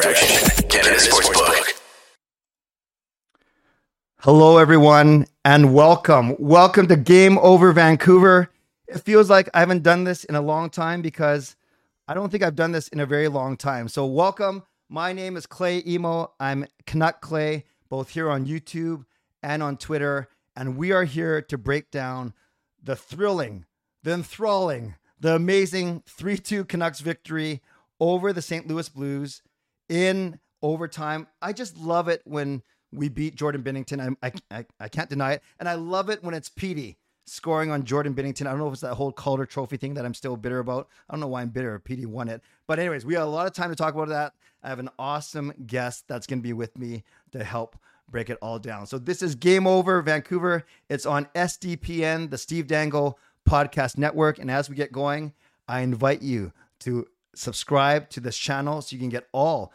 Sportsbook. Hello, everyone, and welcome. Welcome to Game Over Vancouver. It feels like I haven't done this in a long time because I don't think I've done this in a very long time. So, welcome. My name is Clay Imoo. I'm Canuck Clay, both here on YouTube and on Twitter. And we are here to break down the thrilling, the enthralling, the amazing 3 2 Canucks victory over the St. Louis Blues in overtime. I just love it when we beat Jordan Binnington. I, I, I can't deny it. And I love it when it's Petey scoring on Jordan Binnington. I don't know if it's that whole Calder Trophy thing that I'm still bitter about. I don't know why I'm bitter. Petey won it. But, anyways, we have a lot of time to talk about that. I have an awesome guest that's going to be with me to help break it all down. So, this is Game Over Vancouver. It's on SDPN, the Steve Dangle Podcast Network. And as we get going, I invite you to subscribe to this channel so you can get all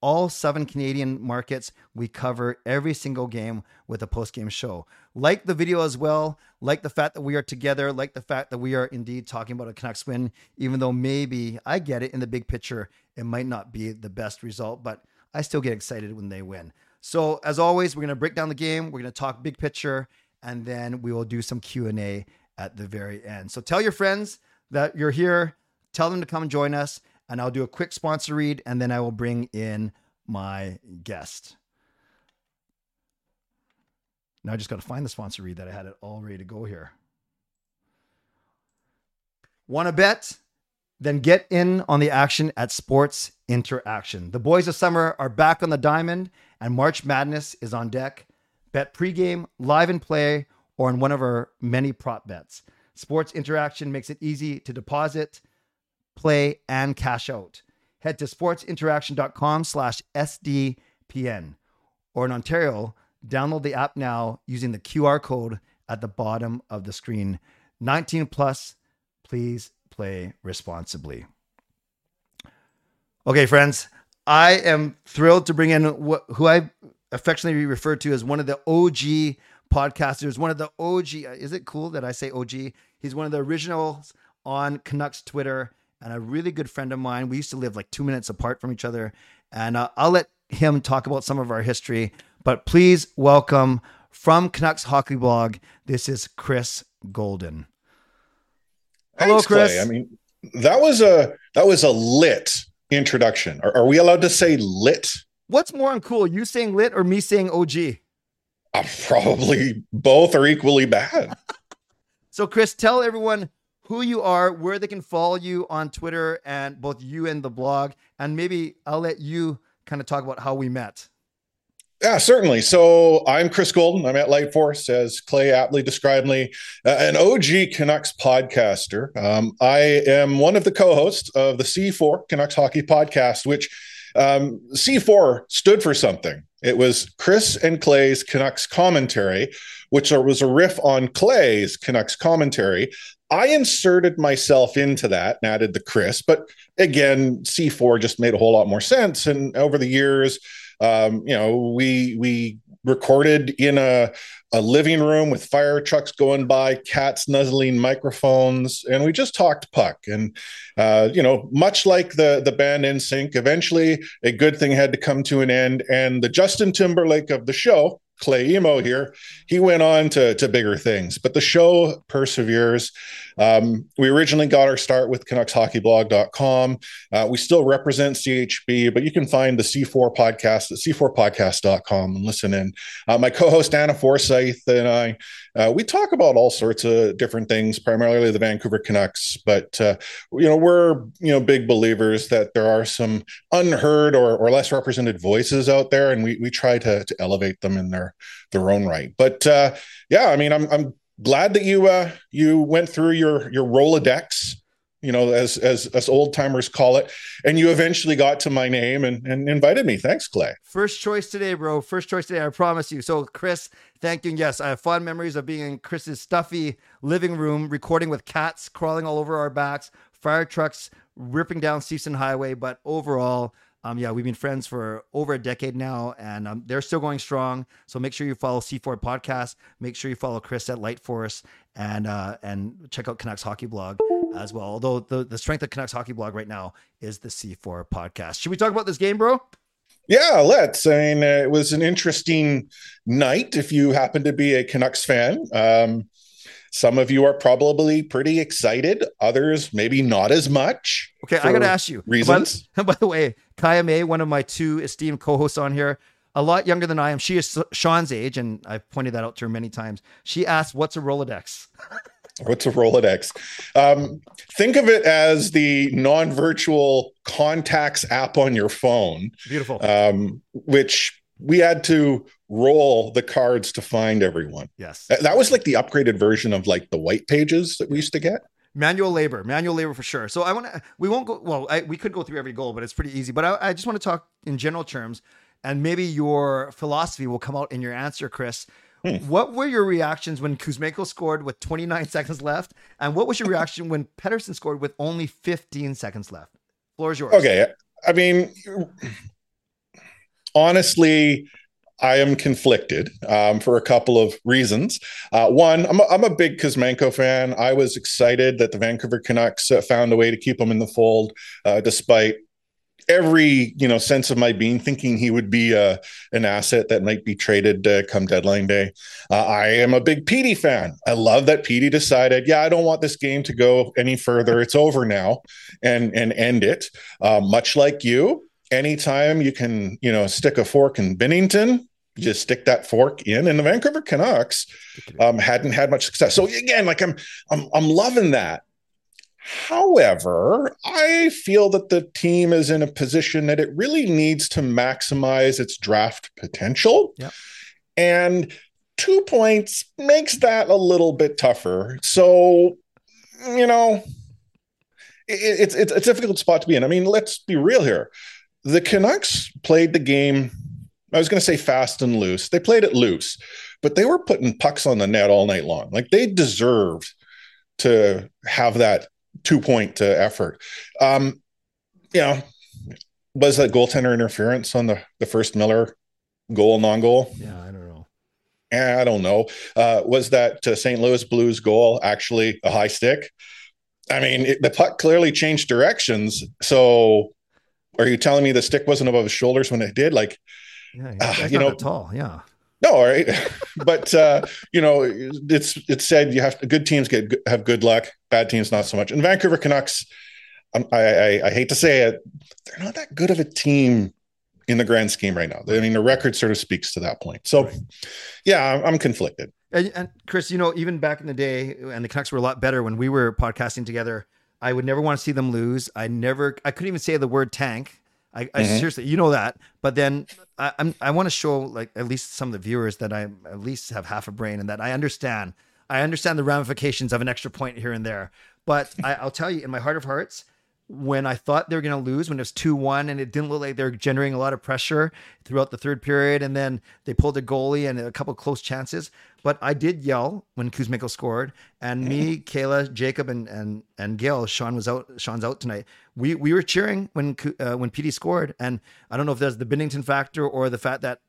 all seven Canadian markets. We cover every single game with a post game show. Like the video as well. Like the fact that we are together. Like the fact that we are indeed talking about a Canucks win, even though maybe I get it in the big picture, it might not be the best result, but I still get excited when they win. So as always, we're going to break down the game. We're going to talk big picture, and then we will do some Q and A at the very end. So tell your friends that you're here. Tell them to come join us and I'll do a quick sponsor read and then I will bring in my guest. Now I just got to find the sponsor read that I had it all ready to go here. Want to bet? Then get in on the action at Sports Interaction. The boys of summer are back on the diamond and March Madness is on deck. Bet pregame, live and play, or on one of our many prop bets. Sports Interaction makes it easy to deposit play, and cash out. Head to sportsinteraction.com slash SDPN. Or in Ontario, download the app now using the QR code at the bottom of the screen. 19 plus, please play responsibly. Okay, friends, I am thrilled to bring in wh- who I affectionately refer to as one of the OG podcasters, one of the OG. Is it cool that I say OG? He's one of the originals on Canucks Twitter and a really good friend of mine. We used to live like two minutes apart from each other. And uh, I'll let him talk about some of our history. But please welcome from Canucks Hockey Blog, this is Chris Golden. Hello, Thanks, Chris. Clay. I mean, that was a that was a lit introduction. Are, are we allowed to say lit? What's more uncool, you saying lit or me saying OG? Uh, probably both are equally bad. so, Chris, tell everyone who you are, where they can follow you on Twitter, and both you and the blog. And maybe I'll let you kind of talk about how we met. Yeah, certainly. So I'm Chris Golden. I'm at Lightforce, as Clay aptly described me, uh, an OG Canucks podcaster. Um, I am one of the co-hosts of the C4 Canucks Hockey Podcast, which um, C4 stood for something. It was Chris and Clay's Canucks commentary, which was a riff on Clay's Canucks commentary I inserted myself into that and added the Chris, but again, C4 just made a whole lot more sense. And over the years, um, you know, we we recorded in a a living room with fire trucks going by, cats nuzzling microphones, and we just talked puck. And uh, you know, much like the the band NSYNC, eventually a good thing had to come to an end, and the Justin Timberlake of the show Clay Imoo here. He went on to, to bigger things, but the show perseveres. Um, we originally got our start with CanucksHockeyBlog.com. Uh, we still represent CHB, but you can find the C4 podcast at C4Podcast.com and listen in. Uh, my co host Anna Forsyth and I, uh, we talk about all sorts of different things, primarily the Vancouver Canucks, but uh, you know we're you know big believers that there are some unheard or, or less represented voices out there, and we we try to, to elevate them in their their own right. But uh, yeah, I mean, I'm I'm glad that you uh, you went through your your Rolodex you know, as as as old timers call it. And you eventually got to my name and, and invited me. Thanks, Clay. First choice today, bro. First choice today. I promise you. So, Chris, thank you. And yes, I have fond memories of being in Chris's stuffy living room, recording with cats crawling all over our backs, fire trucks ripping down Season Highway. But overall, um, yeah, we've been friends for over a decade now, and um, they're still going strong. So make sure you follow C4 Podcast. Make sure you follow Chris at Light Force, and uh, and check out Canucks Hockey Blog as well. Although the, the strength of Canucks Hockey Blog right now is the C4 podcast. Should we talk about this game, bro? Yeah, let's. I mean, it was an interesting night if you happen to be a Canucks fan. Um, some of you are probably pretty excited, others maybe not as much. Okay, I got to ask you. Reasons? By, by, the way, Kaya May, one of my two esteemed co hosts on here, a lot younger than I am. She is Sean's age, and I've pointed that out to her many times. She asked, What's a Rolodex? What's a Rolodex? Um, think of it as the non virtual contacts app on your phone. Beautiful. Um, which we had to roll the cards to find everyone. Yes. That was like the upgraded version of like the white pages that we used to get. Manual labor, manual labor for sure. So I want to, we won't go, well, I, we could go through every goal, but it's pretty easy. But I, I just want to talk in general terms, and maybe your philosophy will come out in your answer, Chris. Hmm. What were your reactions when Kuzmenko scored with 29 seconds left? And what was your reaction when Pettersson scored with only 15 seconds left? Floor is yours. Okay. I mean, honestly, I am conflicted um, for a couple of reasons. Uh, one, I'm a, I'm a big Kuzmenko fan. I was excited that the Vancouver Canucks uh, found a way to keep him in the fold, uh, despite every you know sense of my being thinking he would be uh, an asset that might be traded uh, come deadline day. Uh, I am a big Petey fan. I love that Petey decided, yeah, I don't want this game to go any further. It's over now, and and end it. Uh, much like you, anytime you can you know stick a fork in Binnington. Just stick that fork in, and the Vancouver Canucks um, hadn't had much success. So again, like I'm, I'm, I'm loving that. However, I feel that the team is in a position that it really needs to maximize its draft potential. Yep. And two points makes that a little bit tougher. So, you know, it, it's, it's a difficult spot to be in. I mean, let's be real here. The Canucks played the game, I was going to say fast and loose. They played it loose, but they were putting pucks on the net all night long. Like they deserved to have that two point uh, effort. Um, you know, was that goaltender interference on the the first Miller goal non goal? Yeah, I don't know. I don't know. Uh, was that uh, St. Louis Blues goal actually a high stick? I mean, it, the puck clearly changed directions. So, are you telling me the stick wasn't above his shoulders when it did? Like, yeah, uh, you know, tall. Yeah. No, all right, but uh, you know, it's it's said you have to, good teams get have good luck, bad teams not so much. And Vancouver Canucks, I, I, I hate to say it, they're not that good of a team in the grand scheme right now. I mean, the record sort of speaks to that point. So, yeah, I'm, I'm conflicted. And, and, Chris, you know, even back in the day, and the Canucks were a lot better when we were podcasting together. I would never want to see them lose. I never, I couldn't even say the word tank. I, I mm-hmm. seriously, you know that. But then I, I'm, I want to show like at least some of the viewers that I at least have half a brain and that I understand. I understand the ramifications of an extra point here and there. But I, I'll tell you, in my heart of hearts, when I thought they were going to lose, when it was 2 1, and it didn't look like they were generating a lot of pressure throughout the third period. And then they pulled a goalie and a couple close chances. But I did yell when Kuzmenko scored. And me, Kayla, Jacob, and and and Gail, Sean was out. Sean's out tonight. We we were cheering when uh, when Petey scored. And I don't know if that's the Binnington factor or the fact that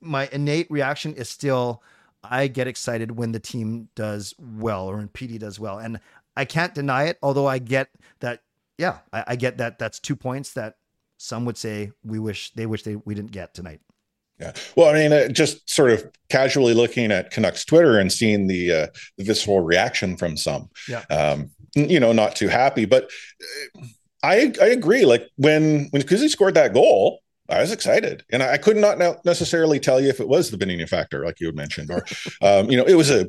my innate reaction is still I get excited when the team does well or when Petey does well. And I can't deny it, although I get that yeah, I, I get that. That's two points that some would say we wish they wish they we didn't get tonight. Yeah. Well, I mean, uh, just sort of casually looking at Canucks Twitter and seeing the, uh, the visceral reaction from some. Yeah. Um, you know, not too happy, but uh, I I agree. Like when when Kuzi scored that goal, I was excited, and I could not now necessarily tell you if it was the Binnington factor, like you had mentioned, or um, you know, it was a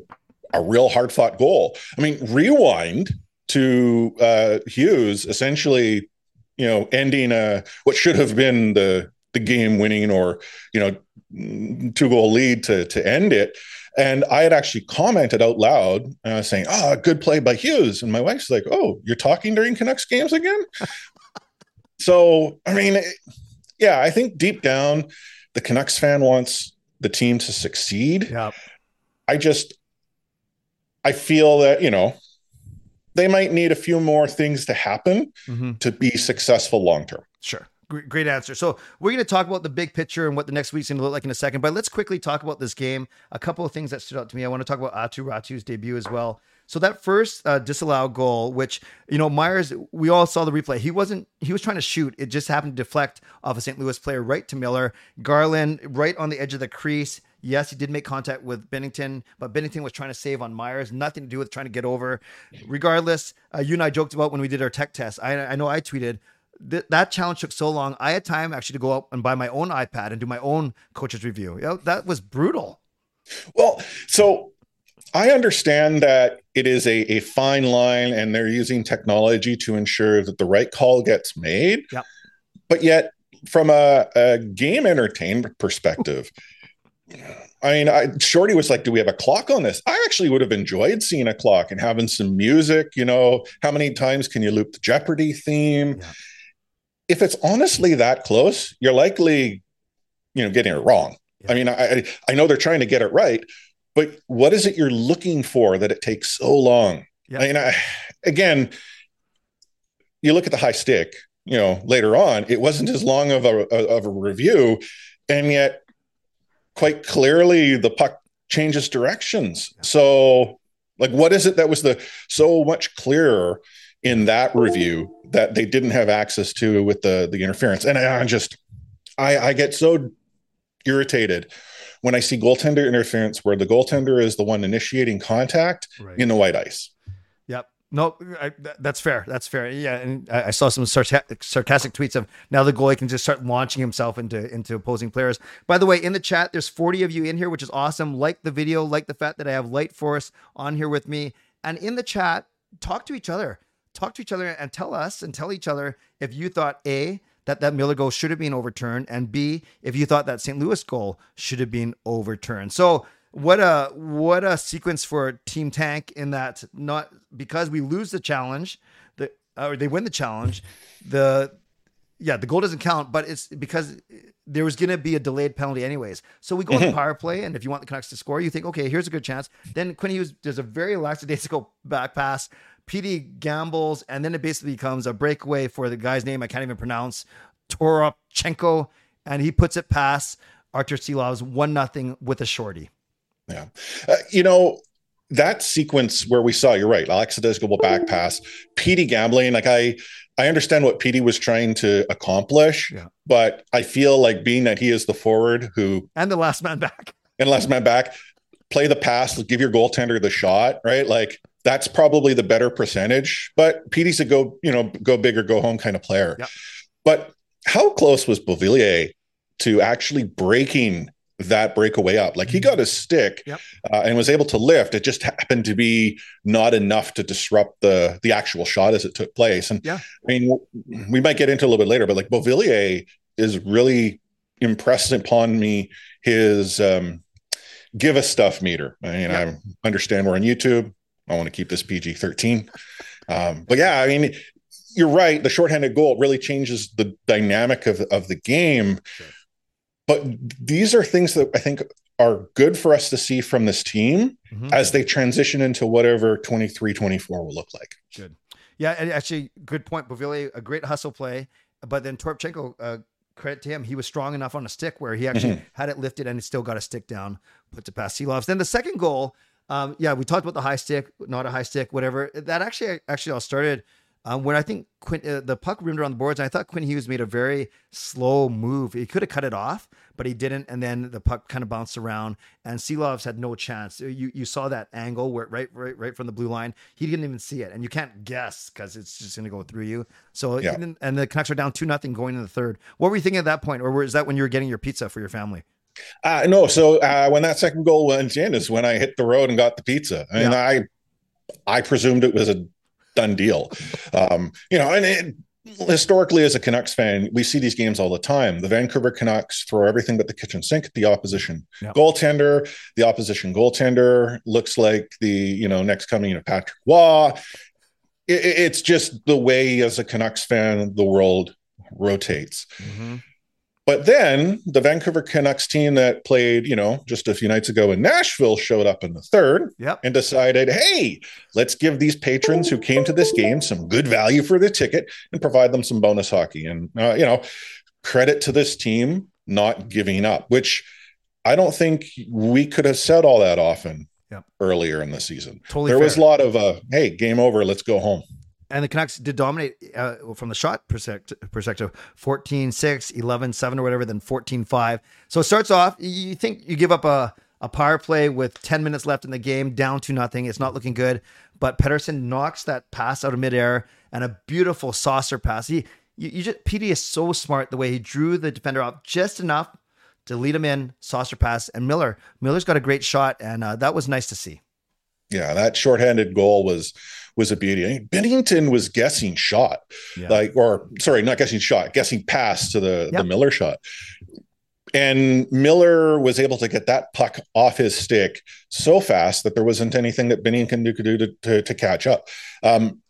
a real hard fought goal. I mean, rewind to uh, Hughes essentially, you know, ending a what should have been the the game winning or you know two goal lead to to end it. And I had actually commented out loud, uh, saying, "Oh, good play by Hughes." And my wife's like, "Oh, you're talking during Canucks games again?" so, I mean, yeah, I think deep down, the Canucks fan wants the team to succeed. Yeah. I just, I feel that you know they might need a few more things to happen mm-hmm. to be successful long term. Sure. Great answer. So we're going to talk about the big picture and what the next week's going to look like in a second. But let's quickly talk about this game. A couple of things that stood out to me. I want to talk about Aatu Räty's debut as well. So that first uh, disallowed goal, which you know Myers, we all saw the replay. He wasn't. He was trying to shoot. It just happened to deflect off a St. Louis player right to Miller. Garland right on the edge of the crease. Yes, he did make contact with Binnington, but Binnington was trying to save on Myers. Nothing to do with trying to get over. Regardless, uh, you and I joked about when we did our tech test. I, I know I tweeted th- that challenge took so long. I had time actually to go out and buy my own iPad and do my own coach's review. You know, that was brutal. Well, so I understand that it is a, a fine line and they're using technology to ensure that the right call gets made. Yep. But yet, from a, a game entertainment perspective, I mean, I, Shorty was like, "Do we have a clock on this?" I actually would have enjoyed seeing a clock and having some music. You know, how many times can you loop the Jeopardy theme? Yeah. If it's honestly that close, you're likely, you know, getting it wrong. Yeah. I mean, I I know they're trying to get it right, but what is it you're looking for that it takes so long? Yeah. I mean, I, again, you look at the high stick. You know, later on, it wasn't as long of a of a review, and yet quite clearly the puck changes directions. So, like, what is it that was the so much clearer in that review that they didn't have access to with the the interference? And I, I just, I, I get so irritated when I see goaltender interference where the goaltender is the one initiating contact Right. in the white ice. No, I, that's fair. That's fair. Yeah, and I, I saw some sarca- sarcastic tweets of now the goalie can just start launching himself into into opposing players. By the way, in the chat, there's 40 of you in here, which is awesome. Like the video, like the fact that I have Light Force on here with me, and in the chat, talk to each other, talk to each other, and tell us and tell each other if you thought a that that Miller goal should have been overturned, and b if you thought that St. Louis goal should have been overturned. So what a what a sequence for Team Tank in that not because we lose the challenge, the or they win the challenge, the yeah the goal doesn't count, but it's because there was going to be a delayed penalty anyways. So we go on the power play, and if you want the Canucks to score, you think okay, here's a good chance. Then Quinn Hughes does a very lackadaisical back pass. Petey gambles, and then it basically becomes a breakaway for the guy's name I can't even pronounce, Toropchenko, and he puts it past Arturs Silovs one nothing with a shorty. Yeah. Uh, you know, that sequence where we saw, you're right, Alexa does go back pass, Petey gambling. Like I, I understand what Petey was trying to accomplish, Yeah. but I feel like being that he is the forward who, and the last man back. and last man back, play the pass, give your goaltender the shot, right? Like that's probably the better percentage. But Petey's a go, you know, go big or go home kind of player. Yep. But how close was Beauvillier to actually breaking that breakaway up? Like he got his stick Yep. uh, and was able to lift. It just happened to be not enough to disrupt the the actual shot as it took place. And Yeah. I mean, we might get into a little bit later, but like Beauvillier is really impressed upon me his um, give us stuff meter. I mean, Yeah. I understand we're on YouTube. I want to keep this PG 13. Um, but yeah, I mean, you're right. The shorthanded goal really changes the dynamic of, of the game. Sure. But these are things that I think are good for us to see from this team Mhm. as they transition into whatever 23 24 will look like. Good. Yeah, and actually, good point. Beauvillier, a great hustle play, but then Toropchenko, uh, credit to him, he was strong enough on a stick where he actually Mhm. had it lifted and he still got a stick down, put to past Silovs. Then the second goal, um, yeah, we talked about the high stick, not a high stick, whatever. That actually, actually, all started um, when I think Quinn, uh, the puck rimmed around the boards, and I thought Quinn Hughes made a very slow move. He could have cut it off, but he didn't. And then the puck kind of bounced around, and Silovs had no chance. You you saw that angle where right right right from the blue line, he didn't even see it, and you can't guess because it's just going to go through you. So Yeah. and, and the Canucks are down two nothing going into the third. What were you thinking at that point, or was that when you were getting your pizza for your family? Uh, no, so uh, when that second goal went in is when I hit the road and got the pizza. I mean, I I presumed it was a done deal. Um, you know, and it, historically, as a Canucks fan, we see these games all the time. The Vancouver Canucks throw everything but the kitchen sink at the opposition Yeah. goaltender. The opposition goaltender looks like the you know next coming of Patrick Roy. It, it- it's just the way, as a Canucks fan, the world rotates. But then the Vancouver Canucks team that played, you know, just a few nights ago in Nashville showed up in the third Yep. and decided, hey, let's give these patrons who came to this game some good value for their ticket and provide them some bonus hockey. And, uh, you know, credit to this team not giving up, which I don't think we could have said all that often Yep. earlier in the season. Totally there was a lot of uh, hey, game over, let's go home. And the Canucks did dominate uh, from the shot perspective, perspective 14 6, 11 7, or whatever, then 14 5. So it starts off, you think you give up a, a power play with 10 minutes left in the game, down to nothing. It's not looking good. But Pettersson knocks that pass out of midair and a beautiful saucer pass. He, you, you just, Petey is so smart the way he drew the defender off just enough to lead him in, saucer pass. And Miller, Miller's got a great shot, and uh, that was nice to see. Yeah, that shorthanded goal was was a beauty. I mean, Binnington was guessing shot, Yeah. like or sorry, not guessing shot, guessing pass to the Yep. the Miller shot. And Miller was able to get that puck off his stick so fast that there wasn't anything that Binnington could do to, to, to catch up. Um,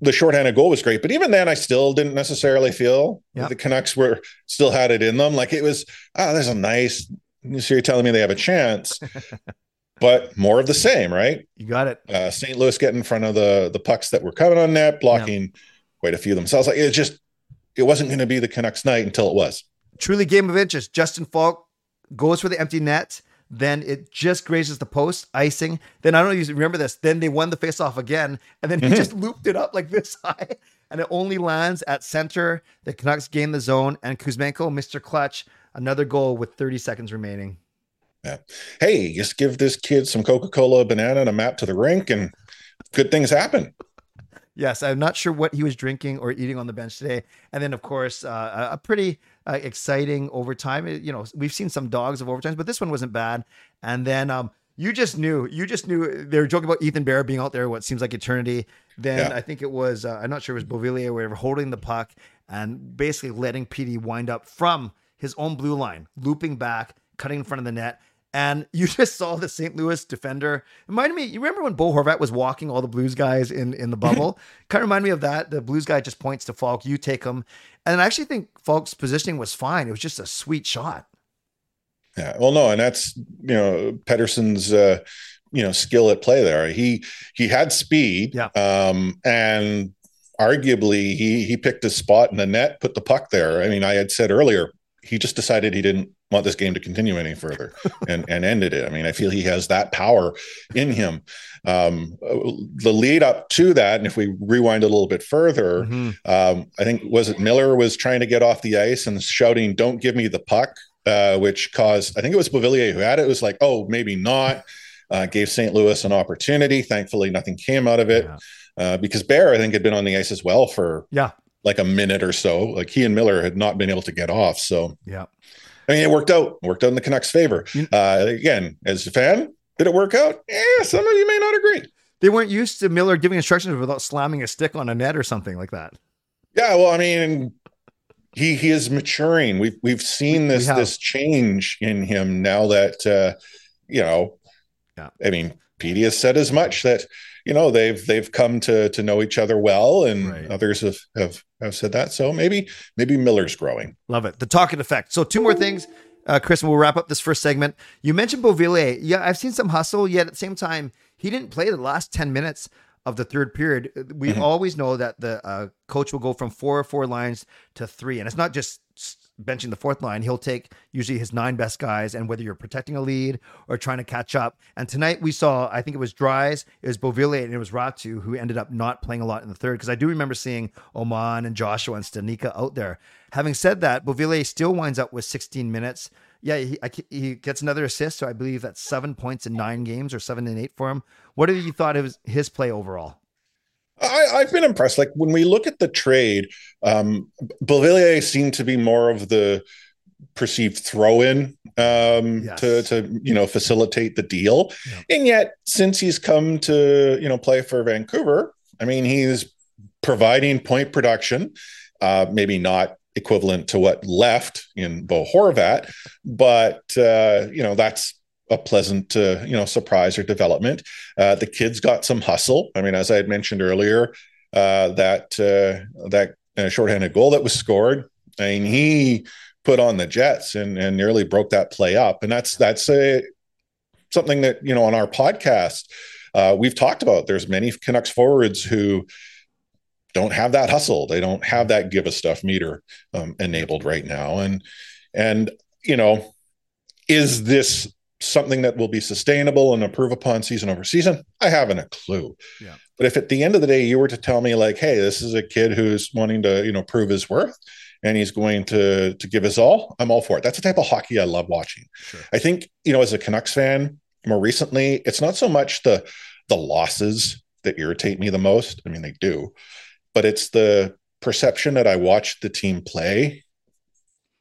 the shorthanded goal was great, but even then, I still didn't necessarily feel Yep. the Canucks were still had it in them. Like it was, ah, there's a nice. So you're telling me they have a chance, but more of the same, right? You got it. uh, St. Louis get in front of the the pucks that were coming on net, blocking quite a few themselves. Like it just it wasn't going to be the Canucks night until it was. truly game of interest. Justin Faulk goes for the empty net. Then it just grazes the post, icing. Then I don't know if you remember this. Then they won the faceoff again, and then he just looped it up like this high, and it only lands at center. The Canucks gain the zone, and Kuzmenko, Mr. Clutch, another goal with 30 seconds remaining. Hey, just give this kid some Coca Cola, banana, and a map to the rink, and good things happen. Yes, I'm not sure what he was drinking or eating on the bench today. And then, of course, uh, a- pretty uh, exciting overtime. You know, we've seen some dogs of overtimes, but this one wasn't bad. And then um, you just knew, you just knew they were joking about Ethan Bear being out there what seems like eternity. Then Yeah. I think it was, uh, I'm not sure it was Beauvillier or whatever, holding the puck and basically letting Petey wind up from his own blue line, looping back, cutting in front of the net. And you just saw the St. Louis defender. Reminded me, you remember when Bo Horvat was walking all the Blues guys in, in the bubble? kind of remind me of that. The Blues guy just points to Faulk, you take him. And I actually think Faulk's positioning was fine. It was just a sweet shot. Yeah. Well, no, and that's you know Pettersson's uh, you know skill at play there. He he had speed. Yeah. Um, and arguably he he picked his spot in the net, put the puck there. I mean, I had said earlier he just decided he didn't want this game to continue any further and and ended it. I mean, I feel he has that power in him. Um, the lead up to that, and if we rewind a little bit further, Mhm. um, I think was it Miller was trying to get off the ice and shouting, "Don't give me the puck," uh, which caused I think it was Beauvillier who had it. It was like, "Oh, maybe not." Uh, gave St. Louis an opportunity. Thankfully, nothing came out of it Yeah. uh, because Bear I think had been on the ice as well for Yeah. Like a minute or so. Like he and Miller had not been able to get off. So Yeah. I mean, it worked out. It worked out in the Canucks' favor. Uh, again, as a fan, did it work out? Yeah, some of you may not agree. They weren't used to Miller giving instructions without slamming a stick on a net or something like that. Yeah, well, I mean, he he is maturing. We've we've seen We- we this this change in him now that uh, you know. Yeah. I mean, Petey has said as much that you know they've they've come to to know each other well, and Right. others have have have said that. So maybe maybe Miller's growing. Love it. The talking effect. So two more things, uh, Chris, and we'll wrap up this first segment. You mentioned Beauvillier. Yeah, I've seen some hustle, yet at the same time, he didn't play the last 10 minutes of the third period. We Mhm. always know that the uh, coach will go from four or four lines to three. And it's not just s- benching the fourth line. He'll take usually his nine best guys, and whether you're protecting a lead or trying to catch up. And tonight we saw, I think it was Dries, it was Beauvillier, and it was Räty who ended up not playing a lot in the third. Because I do remember seeing Aman and Joshua and Stanika out there. Having said that, Beauvillier still winds up with 16 minutes. Yeah, he, I, he gets another assist, so I believe that's seven points in nine games or seven and eight for him. What have you thought of his, his play overall? I, I've been impressed. Like when we look at the trade, um, Beauvillier seemed to be more of the perceived throw-in um, Yes. to to you know facilitate the deal, and yet since he's come to you know play for Vancouver, I mean he's providing point production, uh, maybe not equivalent to what left in Bo Horvat, but uh, you know that's a pleasant uh, you know surprise or development. Uh, the kids got some hustle. I mean, as I had mentioned earlier, uh, that uh, that uh, shorthanded goal that was scored. I mean, he put on the Jets and and nearly broke that play up. And that's that's a something that you know on our podcast uh, we've talked about. There's many Canucks forwards who don't have that hustle. They don't have that give a stuff meter um, enabled right now. And and you know, is this something that will be sustainable and improve upon season over season? I haven't a clue. Yeah. But if at the end of the day you were to tell me like, hey, this is a kid who's wanting to, you know, prove his worth and he's going to to give his all, I'm all for it. That's the type of hockey I love watching. Sure. I think, you know, as a Canucks fan, more recently, it's not so much the the losses that irritate me the most. I mean, they do, but it's the perception that I watch the team play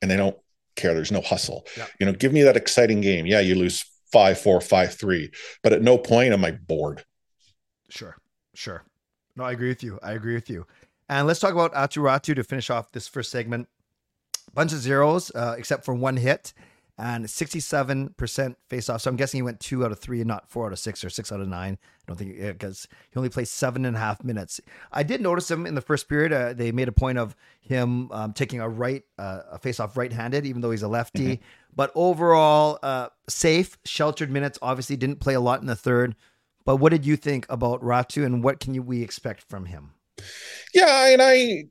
and they don't care. There's no hustle. Yeah. You know, give me that exciting game. Yeah, you lose five, four, five, three, but at no point am I bored. Sure. Sure. No, I agree with you. I agree with you. And let's talk about Aatu Räty to finish off this first segment. Bunch of zeros, uh, except for one hit and 67% face off. So I'm guessing he went two out of three and not four out of six or six out of nine. I don't think because he only played seven and a half minutes. I did notice him in the first period. Uh, they made a point of him um, taking a right, uh, a face off right handed, even though he's a lefty. Mm-hmm. But overall, uh, safe, sheltered minutes. Obviously, didn't play a lot in the third. But what did you think about Räty and what can you, we expect from him? Yeah, and I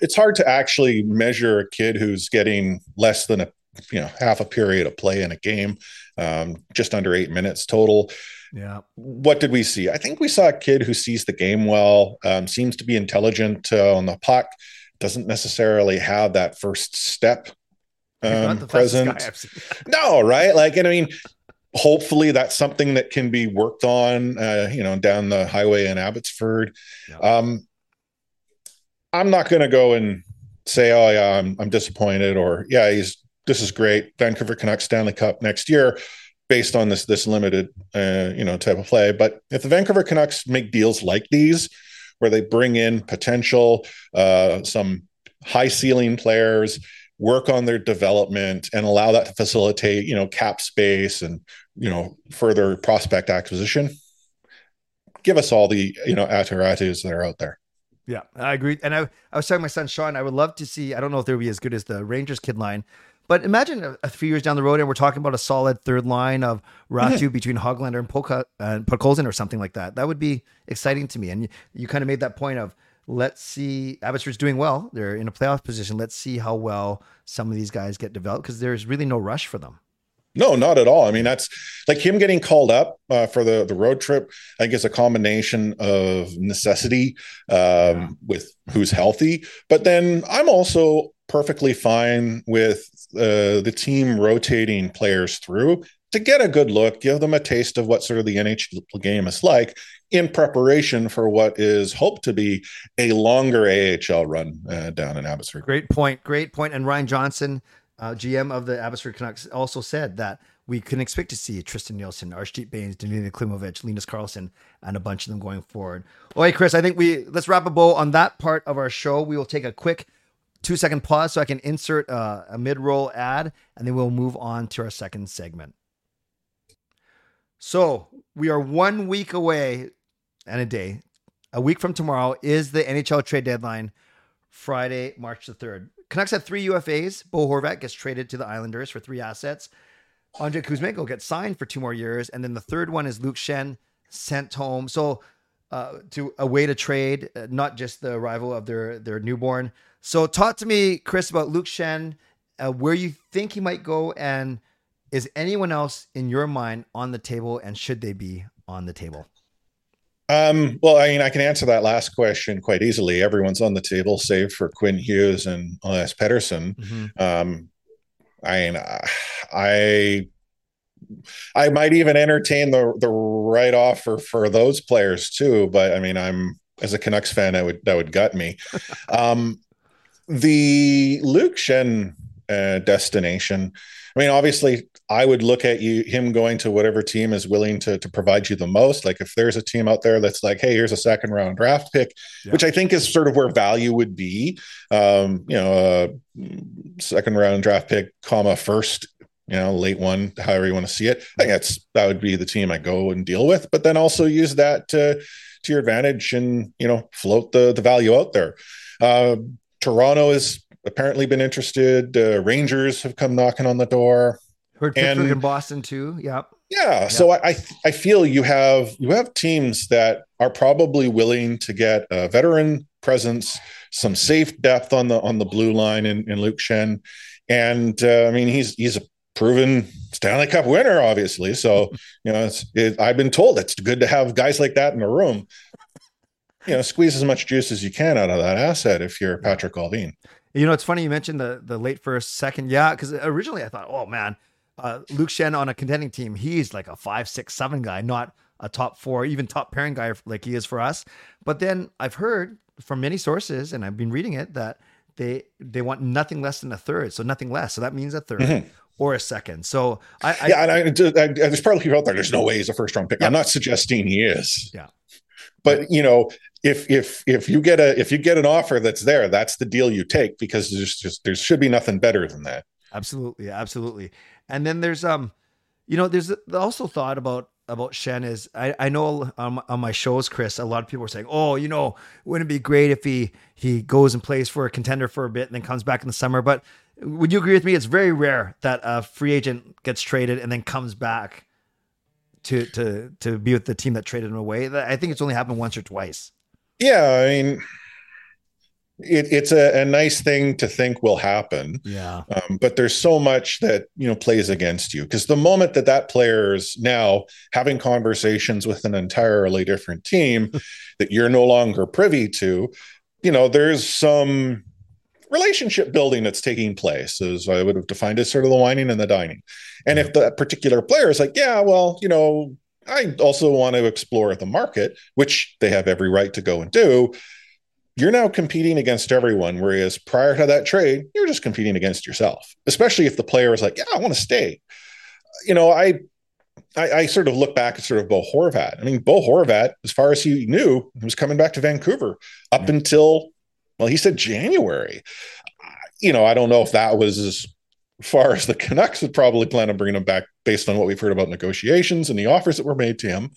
it's hard to actually measure a kid who's getting less than a you know half a period of play in a game, um, just under eight minutes total. Yeah. What did we see? I think we saw a kid who sees the game well, um, seems to be intelligent uh, on the puck, doesn't necessarily have that first step um, present. No, right? Like, and I mean, hopefully that's something that can be worked on, uh, you know, down the highway in Abbotsford. Yeah. Um, I'm not going to go and say, oh yeah, I'm, I'm disappointed, or yeah, he's this is great. Vancouver Canucks Stanley Cup next year, based on this this limited, uh, you know, type of play. But if the Vancouver Canucks make deals like these, where they bring in potential, uh, some high ceiling players, work on their development, and allow that to facilitate, you know, cap space and you know further prospect acquisition. Give us all the you know Aatu Rätys that are out there. Yeah, I agree. And I, I was telling my son Sean, I would love to see. I don't know if they would be as good as the Rangers kid line, but imagine a, a few years down the road, and we're talking about a solid third line of Räty between Hoglander and Polka and Podkolzin or something like that. That would be exciting to me. And you, you kind of made that point of let's see. Abbotsford's doing well; they're in a playoff position. Let's see how well some of these guys get developed because there's really no rush for them. No, not at all. I mean, that's like him getting called up uh, for the the road trip. I think it's a combination of necessity um, yeah. with who's healthy, but then I'm also perfectly fine with uh, the team rotating players through to get a good look, give them a taste of what sort of the NHL game is like in preparation for what is hoped to be a longer AHL run uh, down in Abbotsford. Great point. Great point. And Ryan Johnson uh, GM of the Abbotsford Canucks, also said that we can expect to see Tristan Nielsen, Arshdeep Bains, Danila Klimovich, Linus Karlsson, and a bunch of them going forward. All right, Chris, I think we let's wrap a bow on that part of our show. We will take a quick two second pause so I can insert uh, a mid roll ad, and then we'll move on to our second segment. So we are one week away and a day. A week from tomorrow is the NHL trade deadline, Friday, March the 3rd. Canucks have three UFAs. Bo Horvat gets traded to the Islanders for three assets. Andrei Kuzmenko gets signed for two more years, and then the third one is Luke Schenn sent home. So uh, to a way to trade, uh, not just the arrival of their their newborn. So talk to me, Chris, about Luke Schenn, uh, where you think he might go, and is anyone else in your mind on the table, and should they be on the table? Um, well, I mean, I can answer that last question quite easily. Everyone's on the table, save for Quinn Hughes and Elias Pettersson. Mm-hmm. Um, I mean, I I might even entertain the the right offer for those players too. But I mean, I'm as a Canucks fan, I would that would gut me. um, the Luke Schenn uh, destination. I mean, obviously, I would look at you him going to whatever team is willing to to provide you the most. Like if there's a team out there that's like, hey, here's a second round draft pick, yeah. which I think is sort of where value would be. Um, you know, a second round draft pick, comma first, you know, late one, however you want to see it. I think that's that would be the team I go and deal with, but then also use that to to your advantage and you know float the the value out there. Uh, Toronto has apparently been interested. Uh, Rangers have come knocking on the door. Heard Pittsburgh and, Boston too. Yep. Yeah. Yep. So I I feel you have you have teams that are probably willing to get a veteran presence, some safe depth on the on the blue line in, in Luke Schenn, And uh, I mean he's he's a proven Stanley Cup winner, obviously. So, you know, it's, it, I've been told it's good to have guys like that in the room. You know, squeeze as much juice as you can out of that asset if you're Patrik Allvin. You know, it's funny you mentioned the the late first, second. Yeah, because originally I thought, oh man, uh, Luke Schenn on a contending team, he's like a five, six, seven guy, not a top four, even top pairing guy like he is for us. But then I've heard from many sources, and I've been reading it, that they they want nothing less than a third, so nothing less. So that means a 3rd mm-hmm. or a second. So I, I yeah, and I, I, I, there's probably people out there. There's no way he's a first round pick. Yeah. I'm not suggesting he is. Yeah, but you know, if if if you get a if you get an offer that's there, that's the deal you take because there's just there should be nothing better than that. Absolutely, absolutely. And then there's um, you know, there's also thought about about Schenn is I, I know on, on my shows, Chris, a lot of people are saying, oh, you know, wouldn't it be great if he he goes and plays for a contender for a bit and then comes back in the summer? But would you agree with me? It's very rare that a free agent gets traded and then comes back to to to be with the team that traded him away. I think it's only happened once or twice. Yeah, I mean, it, it's a, a, nice thing to think will happen. Yeah. Um, but there's so much that, you know, plays against you because the moment that that player is now having conversations with an entirely different team that you're no longer privy to, you know, there's some relationship building that's taking place as I would have defined as sort of the wining and the dining. And if that particular player is like, yeah, well, you know, I also want to explore the market, which they have every right to go and do you're now competing against everyone. Whereas prior to that trade, you're just competing against yourself, especially if the player is like, yeah, I want to stay. You know, I, I, I, sort of look back at sort of Bo Horvat. I mean, Bo Horvat, as far as he knew, he was coming back to Vancouver up yeah. until, well, he said January. You know, I don't know if that was as far as the Canucks would probably plan on bringing him back based on what we've heard about negotiations and the offers that were made to him.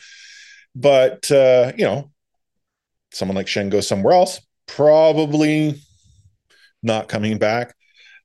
But, uh, you know, someone like Schenn goes somewhere else, probably not coming back.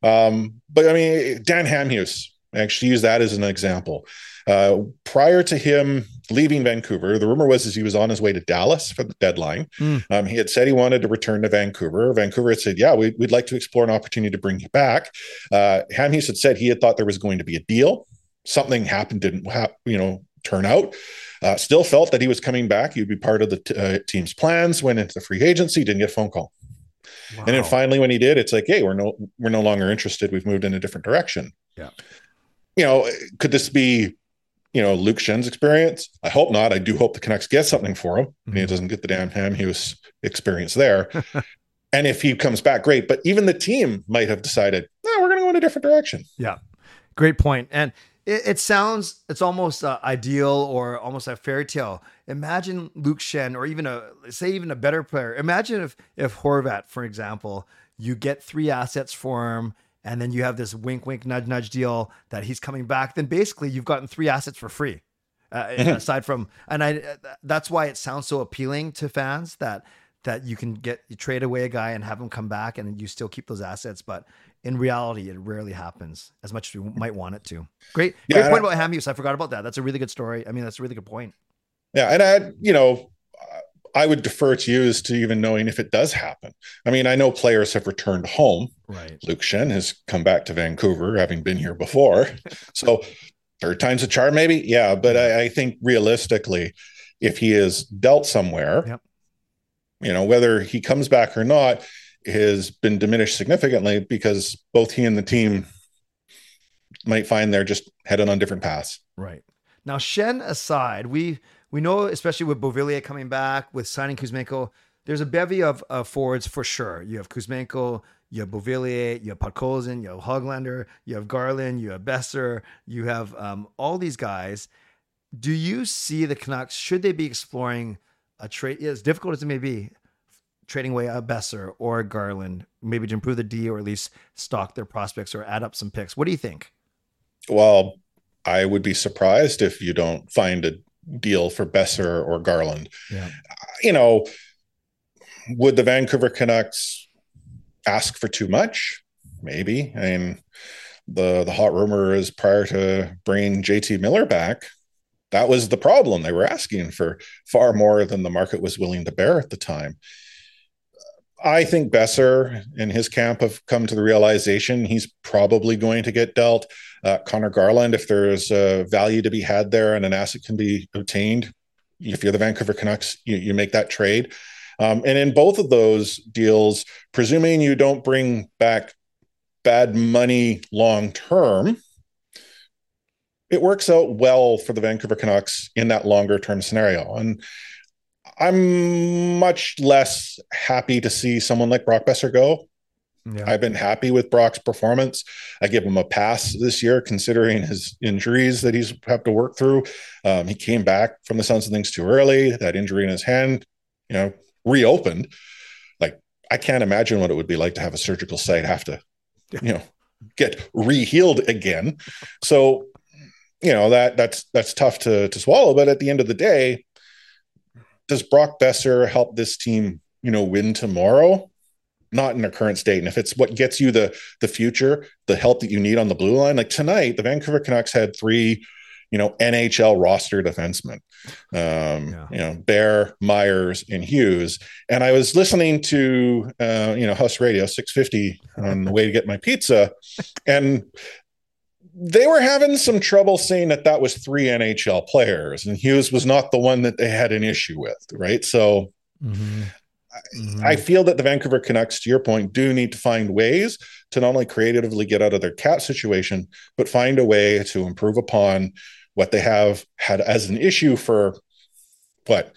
Um, but I mean, Dan Hamhuis, I actually use that as an example. Uh, prior to him leaving Vancouver, the rumor was as he was on his way to Dallas for the deadline. Mm. Um, he had said he wanted to return to Vancouver. Vancouver had said, "Yeah, we, would like to explore an opportunity to bring you back." Uh, Hamhuis had said he had thought there was going to be a deal. Something happened, didn't ha- you know turn out. Uh, still felt that he was coming back. He'd be part of the t- uh, team's plans. Went into the free agency, didn't get a phone call. Wow. And then finally, when he did, it's like, hey, we're no we're no longer interested. We've moved in a different direction. Yeah. You know, could this be, you know, Luke Schenn's experience? I hope not. I do hope the Canucks get something for him, mm-hmm. he doesn't get the Dan Hamhuis experience there. and if he comes back, great. But even the team might have decided, no, we're going to go in a different direction. Yeah, great point. And it, it sounds it's almost uh, ideal or almost a fairy tale. Imagine Luke Schenn or even a say even a better player. Imagine if if Horvat, for example, you get three assets for him and then you have this wink wink nudge nudge deal that he's coming back then basically you've gotten three assets for free uh, mm-hmm. aside from and i that's why it sounds so appealing to fans that that you can get you trade away a guy and have him come back and you still keep those assets but in reality, it rarely happens as much as we might want it to. Great, yeah, great point I, about Hamhuis. I forgot about that. That's a really good story. I mean, that's a really good point. Yeah, and I, you know, I would defer to you as to even knowing if it does happen. I mean, I know players have returned home. Right. Luke Schenn has come back to Vancouver, having been here before. so third time's a charm, maybe. Yeah, but I, I think realistically, if he is dealt somewhere, yep. you know, whether he comes back or not, has been diminished significantly because both he and the team might find they're just headed on different paths. Right. Now, Schenn aside, we we know, especially with Beauvillier coming back, with signing Kuzmenko, there's a bevy of forwards for sure. You have Kuzmenko, you have Beauvillier, you have Podkolzin, you have Hoglander, you have Garland, you have Boeser, you have um, all these guys. Do you see the Canucks, should they be exploring a trade, as difficult as it may be, trading away a Boeser or a Garland, maybe to improve the D or at least stock their prospects or add up some picks. What do you think? Well, I would be surprised if you don't find a deal for Boeser or Garland. Yeah. You know, would the Vancouver Canucks ask for too much? Maybe. I mean, the the hot rumor is prior to bringing JT Miller back, that was the problem. They were asking for far more than the market was willing to bear at the time. I think Boeser and his camp have come to the realization he's probably going to get dealt. Uh, Conor Garland, if there's uh, value to be had there and an asset can be obtained, if you're the Vancouver Canucks, you, you make that trade. Um, and in both of those deals, presuming you don't bring back bad money long term, it works out well for the Vancouver Canucks in that longer term scenario. And I'm much less happy to see someone like Brock Boeser go. Yeah. I've been happy with Brock's performance. I give him a pass this year, considering his injuries that he's had to work through. Um, he came back from the Sons of Things too early. That injury in his hand, you know, reopened. Like I can't imagine what it would be like to have a surgical site have to, you know, get rehealed again. So, you know that that's that's tough to to swallow. But at the end of the day, does Brock Boeser help this team, you know, win tomorrow? Not in their current state. And if it's what gets you the the future, the help that you need on the blue line, like tonight, the Vancouver Canucks had three, you know, NHL roster defensemen. Um, yeah. you know, Bear, Myers, and Hughes. And I was listening to uh, you know, House Radio 650 on the way to get my pizza. And they were having some trouble saying that that was three NHL players, and Hughes was not the one that they had an issue with, right? So mm-hmm. Mm-hmm. I feel that the Vancouver Canucks, to your point, do need to find ways to not only creatively get out of their cap situation, but find a way to improve upon what they have had as an issue for what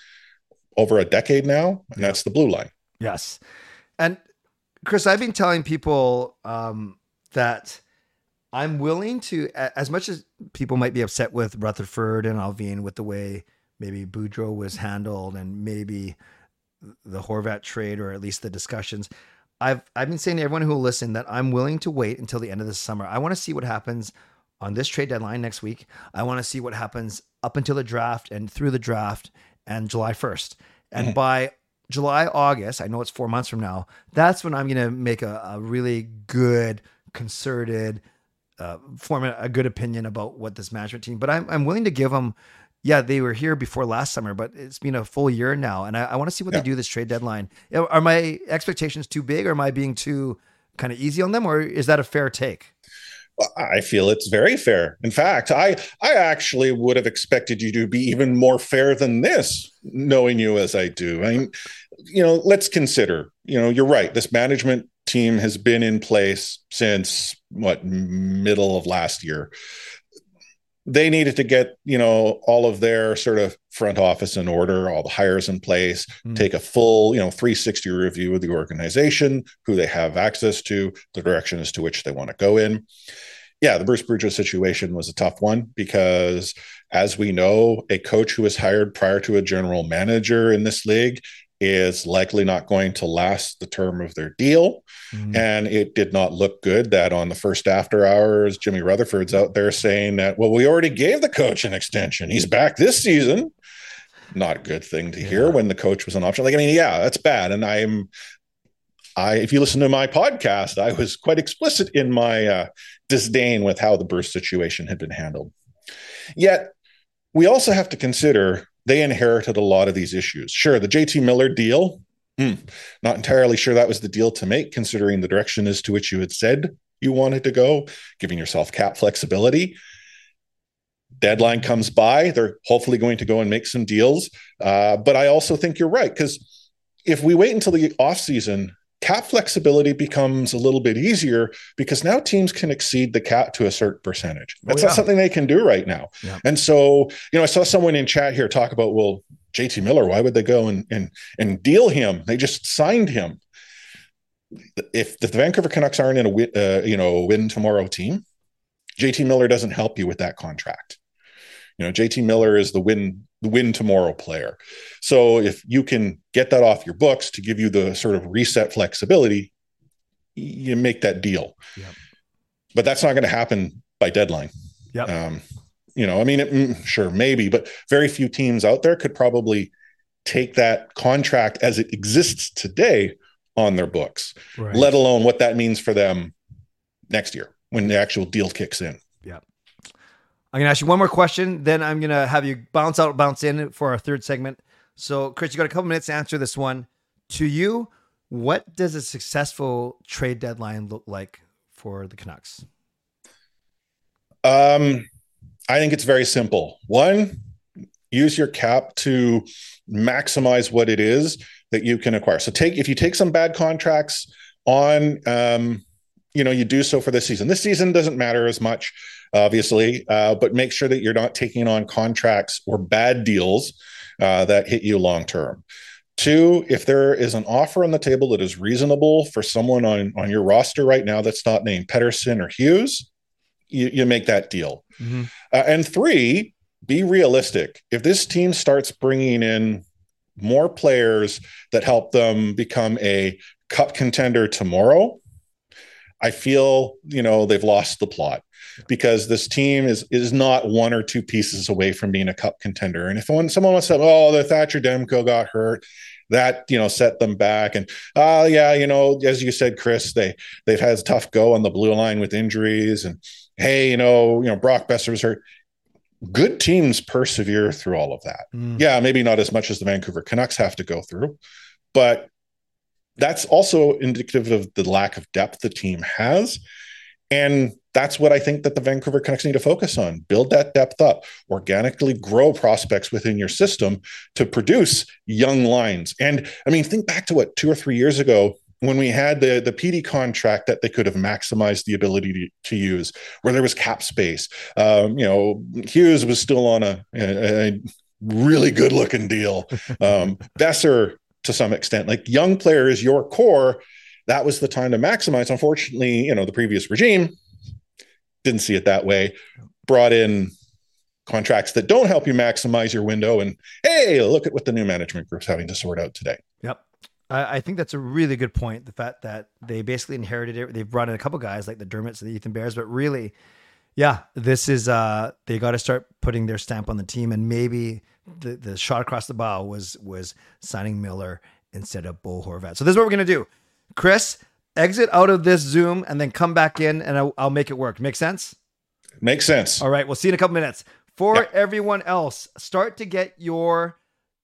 over a decade now, and that's the blue line. Yes, and Chris, I've been telling people um, that I'm willing to, as much as people might be upset with Rutherford and Allvin with the way maybe Boudreau was handled and maybe the Horvat trade or at least the discussions. I've I've been saying to everyone who will listen that I'm willing to wait until the end of the summer. I want to see what happens on this trade deadline next week. I want to see what happens up until the draft and through the draft and July 1st. And mm-hmm. by July, August, I know it's four months from now, that's when I'm going to make a, a really good, concerted, uh, form a, good opinion about what this management team. But I'm I'm willing to give them. Yeah, they were here before last summer, but it's been a full year now, and I, I want to see what yeah. they do this trade deadline. Are my expectations too big, or am I being too kind of easy on them, or is that a fair take? I feel it's very fair. In fact, I I actually would have expected you to be even more fair than this, knowing you as I do. I mean, you know, let's consider. You know, you're right. This management team has been in place since what middle of last year they needed to get you know all of their sort of front office in order all the hires in place mm. take a full you know 360 review of the organization who they have access to the direction as to which they want to go in yeah the bruce Boudreau situation was a tough one because as we know a coach who was hired prior to a general manager in this league is likely not going to last the term of their deal. Mm-hmm. And it did not look good that on the first after hours, Jimmy Rutherford's out there saying that, well, we already gave the coach an extension. He's back this season. Not a good thing to yeah. hear when the coach was an option. Like, I mean, yeah, that's bad. And I'm, I, if you listen to my podcast, I was quite explicit in my uh, disdain with how the Bruce situation had been handled. Yet, we also have to consider they inherited a lot of these issues. Sure, the JT Miller deal, hmm, not entirely sure that was the deal to make, considering the direction as to which you had said you wanted to go, giving yourself cap flexibility. Deadline comes by, they're hopefully going to go and make some deals. Uh, but I also think you're right because if we wait until the offseason cap flexibility becomes a little bit easier because now teams can exceed the cap to a certain percentage. Oh, That's oh, yeah. not something they can do right now. Yeah. And so, you know, I saw someone in chat here talk about, well, JT Miller, why would they go and and and deal him? They just signed him. If the Vancouver Canucks aren't in a win, uh, you know win tomorrow team, JT Miller doesn't help you with that contract. You know, JT Miller is the win win tomorrow player. So if you can get that off your books to give you the sort of reset flexibility, you make that deal. Yep. But that's not going to happen by deadline. Yeah. Um, you know, I mean, it, mm, sure, maybe, but very few teams out there could probably take that contract as it exists today on their books, right. let alone what that means for them next year when the actual deal kicks in. Yeah. I'm gonna ask you one more question, then I'm gonna have you bounce out, bounce in for our third segment. So, Chris, you got a couple minutes to answer this one. To you, What does a successful trade deadline look like for the Canucks? Um, I think it's very simple. One, use your cap to maximize what it is that you can acquire. So take if you take some bad contracts on, um, you know, you do so for this season. This season doesn't matter as much, obviously, uh, but make sure that you're not taking on contracts or bad deals uh, that hit you long term. Two, if there is an offer on the table that is reasonable for someone on, on your roster right now that's not named Pettersson or Hughes, you, you make that deal. Mm-hmm. Uh, and three, be realistic. If this team starts bringing in more players that help them become a cup contender tomorrow, I feel, you know, they've lost the plot because this team is is not one or two pieces away from being a cup contender. And if when someone wants to oh, the Thatcher Demko got hurt, that you know set them back. And uh yeah, you know, as you said, Chris, they they've had a tough go on the blue line with injuries. And hey, you know, you know, Brock Boeser was hurt. Good teams persevere through all of that. Mm. Yeah, maybe not as much as the Vancouver Canucks have to go through, but that's also indicative of the lack of depth the team has. And that's what I think that the Vancouver Canucks need to focus on. Build that depth up, organically grow prospects within your system to produce young lines. And I mean, think back to what two or three years ago when we had the the Petey contract that they could have maximized the ability to, to use, where there was cap space. Um, you know, Hughes was still on a, a, a really good looking deal. Um, Boeser to some extent, like young players, your core. That was the time to maximize. Unfortunately, you know, the previous regime didn't see it that way. Brought in contracts that don't help you maximize your window. And hey, look at what the new management group's having to sort out today. Yep. I, think that's a really good point. The fact that they basically inherited it. They've brought in a couple guys like the Dermotts and the Ethan Bears, but really, yeah, this is uh they got to start putting their stamp on the team. And maybe the the shot across the bow was was signing Miller instead of Bo Horvat. So this is what we're gonna do. Chris, exit out of this Zoom and then come back in, and I'll, I'll make it work. Make sense? Makes sense. All right, we'll see you in a couple minutes. For yeah. everyone else, start to get your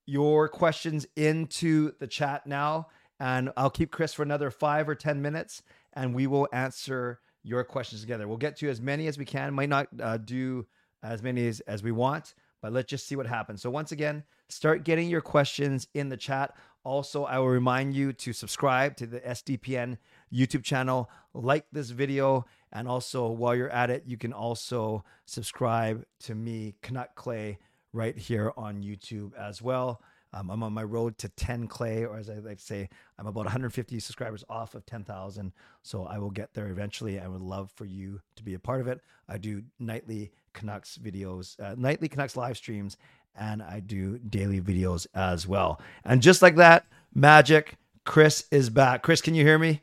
your questions into the chat now, and I'll keep Chris for another five or 10 minutes, and we will answer your questions together. We'll get to as many as we can. Might not uh, do as many as, as we want, but let's just see what happens. So, once again, start getting your questions in the chat. Also, I will remind you to subscribe to the SDPN YouTube channel, like this video, and also while you're at it, you can also subscribe to me, Canuck Clay right here on YouTube as well. Um, I'm on my road to 10 clay, or as I like to say, I'm about 150 subscribers off of 10,000. So I will get there eventually. I would love for you to be a part of it. I do nightly Canucks videos, uh, nightly Canucks live streams, and I do daily videos as well. And just like that, magic, Chris is back. Chris, can you hear me?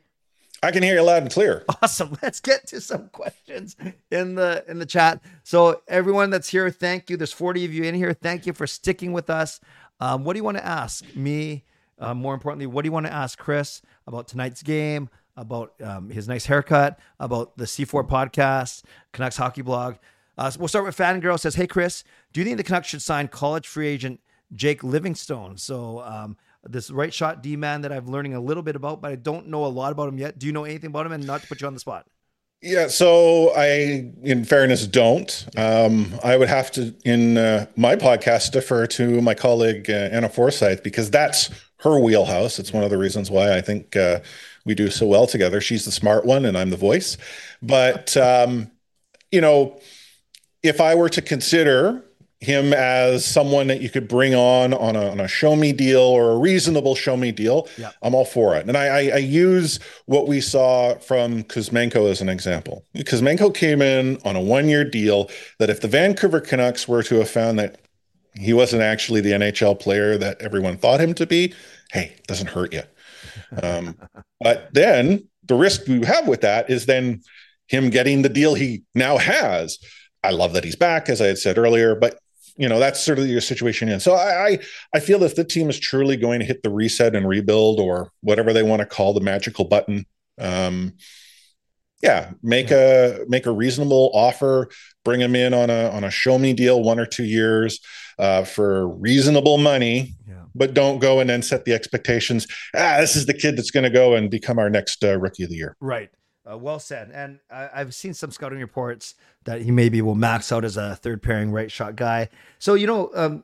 I can hear you loud and clear. Awesome. Let's get to some questions in the in the chat. So everyone that's here, thank you. There's 40 of you in here. Thank you for sticking with us. Um, what do you want to ask me? Uh, more importantly, what do you want to ask Chris about tonight's game? About um, his nice haircut? About the C4 podcast? Canucks hockey blog? Uh, so we'll start with Fangirl says, "Hey Chris, do you think the Canucks should sign college free agent Jake Livingstone?" So um, this right shot D man that I'm learning a little bit about, but I don't know a lot about him yet. Do you know anything about him? And not to put you on the spot. Yeah, so I, in fairness, don't. Um, I would have to, in uh, my podcast, defer to my colleague uh, Anna Forsyth because that's her wheelhouse. It's one of the reasons why I think uh, we do so well together. She's the smart one, and I'm the voice. But um, you know, if I were to consider him as someone that you could bring on on a, on a show me deal or a reasonable show me deal, yeah. I'm all for it. And I, I, I, use what we saw from Kuzmenko as an example. Kuzmenko came in on a one year deal that if the Vancouver Canucks were to have found that he wasn't actually the NHL player that everyone thought him to be, hey, it doesn't hurt you. Um, but then the risk you have with that is then him getting the deal he now has. I love that he's back, as I had said earlier, but you know that's sort of your situation in. So I, I I feel if the team is truly going to hit the reset and rebuild or whatever they want to call the magical button, um, yeah, make a make a reasonable offer, bring them in on a on a show me deal, one or two years uh, for reasonable money. Yeah. but don't go and then set the expectations. Ah, this is the kid that's going to go and become our next uh, rookie of the year. Right. Uh, well said. And I, I've seen some scouting reports that he maybe will max out as a third pairing right shot guy. So you know, um,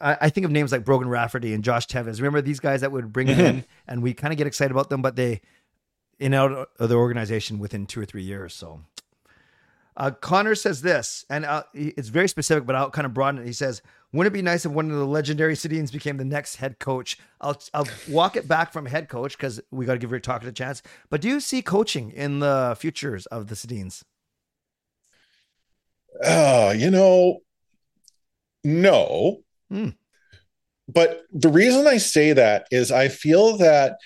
I, I think of names like Brogan Rafferty and Josh Teves. Remember these guys that would bring in, and we kind of get excited about them, but they in out of the organization within two or three years. So uh, Connor says this, and uh, it's very specific, but I'll kind of broaden it. He says, "Wouldn't it be nice if one of the legendary Sedins became the next head coach?" I'll I'll walk it back from head coach because we got to give Tocchet a chance. But do you see coaching in the futures of the Sedins? Oh, you know, no. Hmm. But the reason I say that is I feel that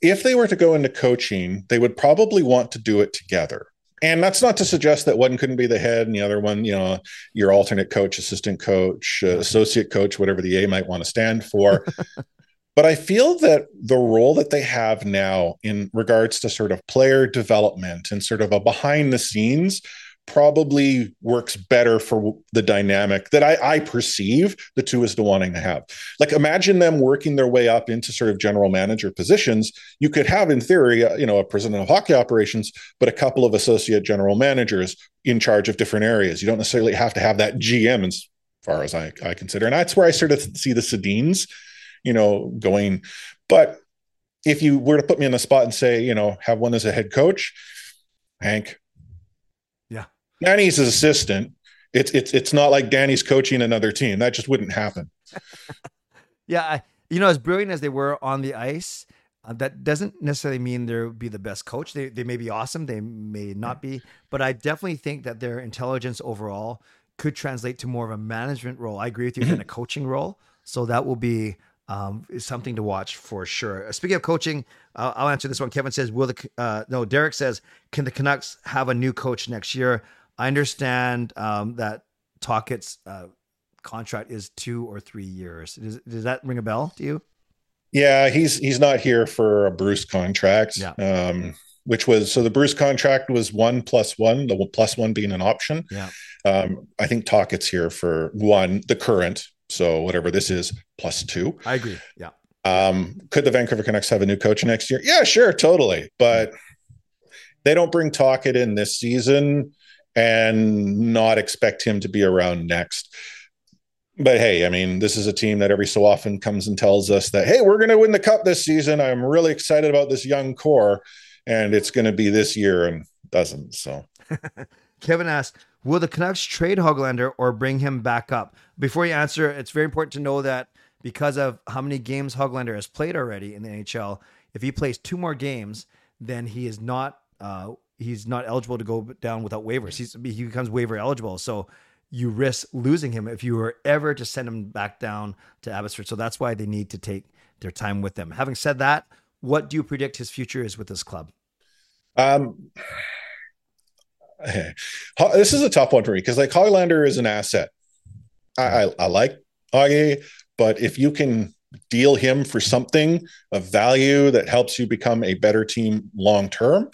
if they were to go into coaching, they would probably want to do it together. And that's not to suggest that one couldn't be the head and the other one, you know, your alternate coach, assistant coach, uh, associate coach, whatever the A might want to stand for. but I feel that the role that they have now in regards to sort of player development and sort of a behind the scenes probably works better for the dynamic that I, I, perceive the two is the wanting to have. Like imagine them working their way up into sort of general manager positions. You could have, in theory, uh, you know, a president of hockey operations, but a couple of associate general managers in charge of different areas. You don't necessarily have to have that GM as far as I, I consider. And that's where I sort of see the Sedins, you know, going. But if you were to put me in the spot and say, you know, have one as a head coach, Hank, Danny's his assistant. It's it's it's not like Danny's coaching another team. That just wouldn't happen. yeah, I, you know, as brilliant as they were on the ice, uh, that doesn't necessarily mean they'll be the best coach. They they may be awesome, they may not be, but I definitely think that their intelligence overall could translate to more of a management role. I agree with you than a coaching role. So that will be um, something to watch for sure. Uh, speaking of coaching, uh, I'll answer this one. Kevin says, "Will the uh, no?" Derek says, "Can the Canucks have a new coach next year?" I understand um, that Tocchet's uh, contract is two or three years. Does, does that ring a bell to you? Yeah, he's he's not here for a Bruce contract. Yeah. Um, which was so the Bruce contract was one plus one, the plus one being an option. Yeah. Um, I think Tocchet's here for one, the current. So whatever this is, plus two. I agree. Yeah. Um, could the Vancouver Canucks have a new coach next year? Yeah, sure, totally. But they don't bring Tocchet in this season and not expect him to be around next. But hey, I mean, this is a team that every so often comes and tells us that, hey, we're going to win the cup this season. I'm really excited about this young core, and it's going to be this year and doesn't. So, Kevin asked, will the Canucks trade Hoglander or bring him back up? Before you answer, it's very important to know that because of how many games Hoglander has played already in the NHL, if he plays two more games, then he is not uh, he's not eligible to go down without waivers. He's, he becomes waiver eligible. So you risk losing him if you were ever to send him back down to Abbotsford. So that's why they need to take their time with them. Having said that, what do you predict his future is with this club? Um, this is a tough one for me because like Hoglander is an asset. I, I, I like Augie, but if you can deal him for something of value that helps you become a better team long term,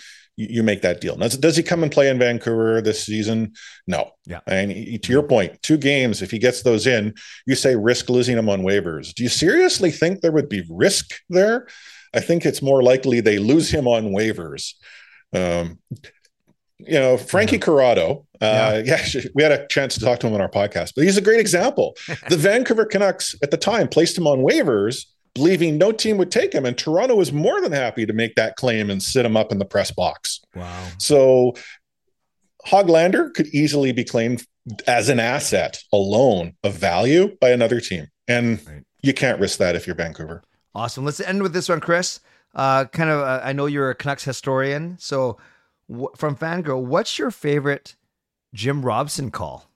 you, make that deal. Now, does he come and play in Vancouver this season? No. Yeah. And he, to your point, two games, if he gets those in, you say risk losing him on waivers. Do you seriously think there would be risk there? I think it's more likely they lose him on waivers. Um, you know, Frankie yeah. Corrado, uh, yeah. yeah, we had a chance to talk to him on our podcast, but he's a great example. the Vancouver Canucks at the time placed him on waivers believing no team would take him. And Toronto was more than happy to make that claim and sit him up in the press box. Wow. So Hoglander could easily be claimed as an asset alone of value by another team. And right. you can't risk that if you're Vancouver. Awesome. Let's end with this one, Chris. Uh, kind of, uh, I know you're a Canucks historian. So w- from Fangirl, what's your favorite Jim Robson call?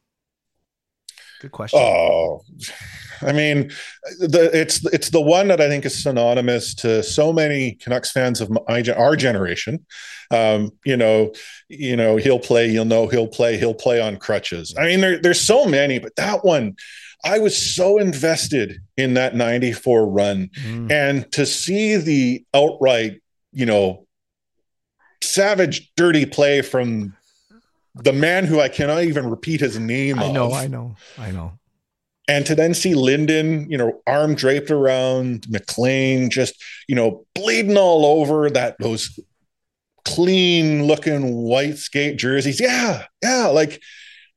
Good question. Oh, I mean, the it's it's the one that I think is synonymous to so many Canucks fans of my, our generation. Um, you know, you know, he'll play. You'll know he'll play. He'll play on crutches. I mean, there, there's so many, but that one, I was so invested in that '94 run, mm. and to see the outright, you know, savage, dirty play from the man who I cannot even repeat his name. I know, of. I know, I know. And to then see Linden, you know, arm draped around McLean, just, you know, bleeding all over that those clean looking white skate jerseys. Yeah, yeah. Like,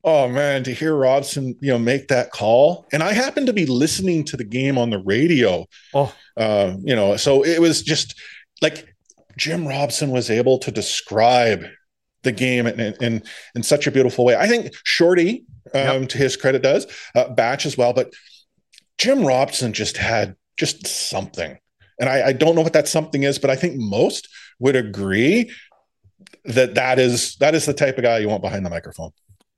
oh man, to hear Robson, you know, make that call. And I happened to be listening to the game on the radio. Oh, uh, you know, so it was just like Jim Robson was able to describe the game in, in, in such a beautiful way. I think Shorty, um, yep. to his credit, does uh, Batch as well, but Jim Robson just had just something, and I, I don't know what that something is, but I think most would agree that that is that is the type of guy you want behind the microphone.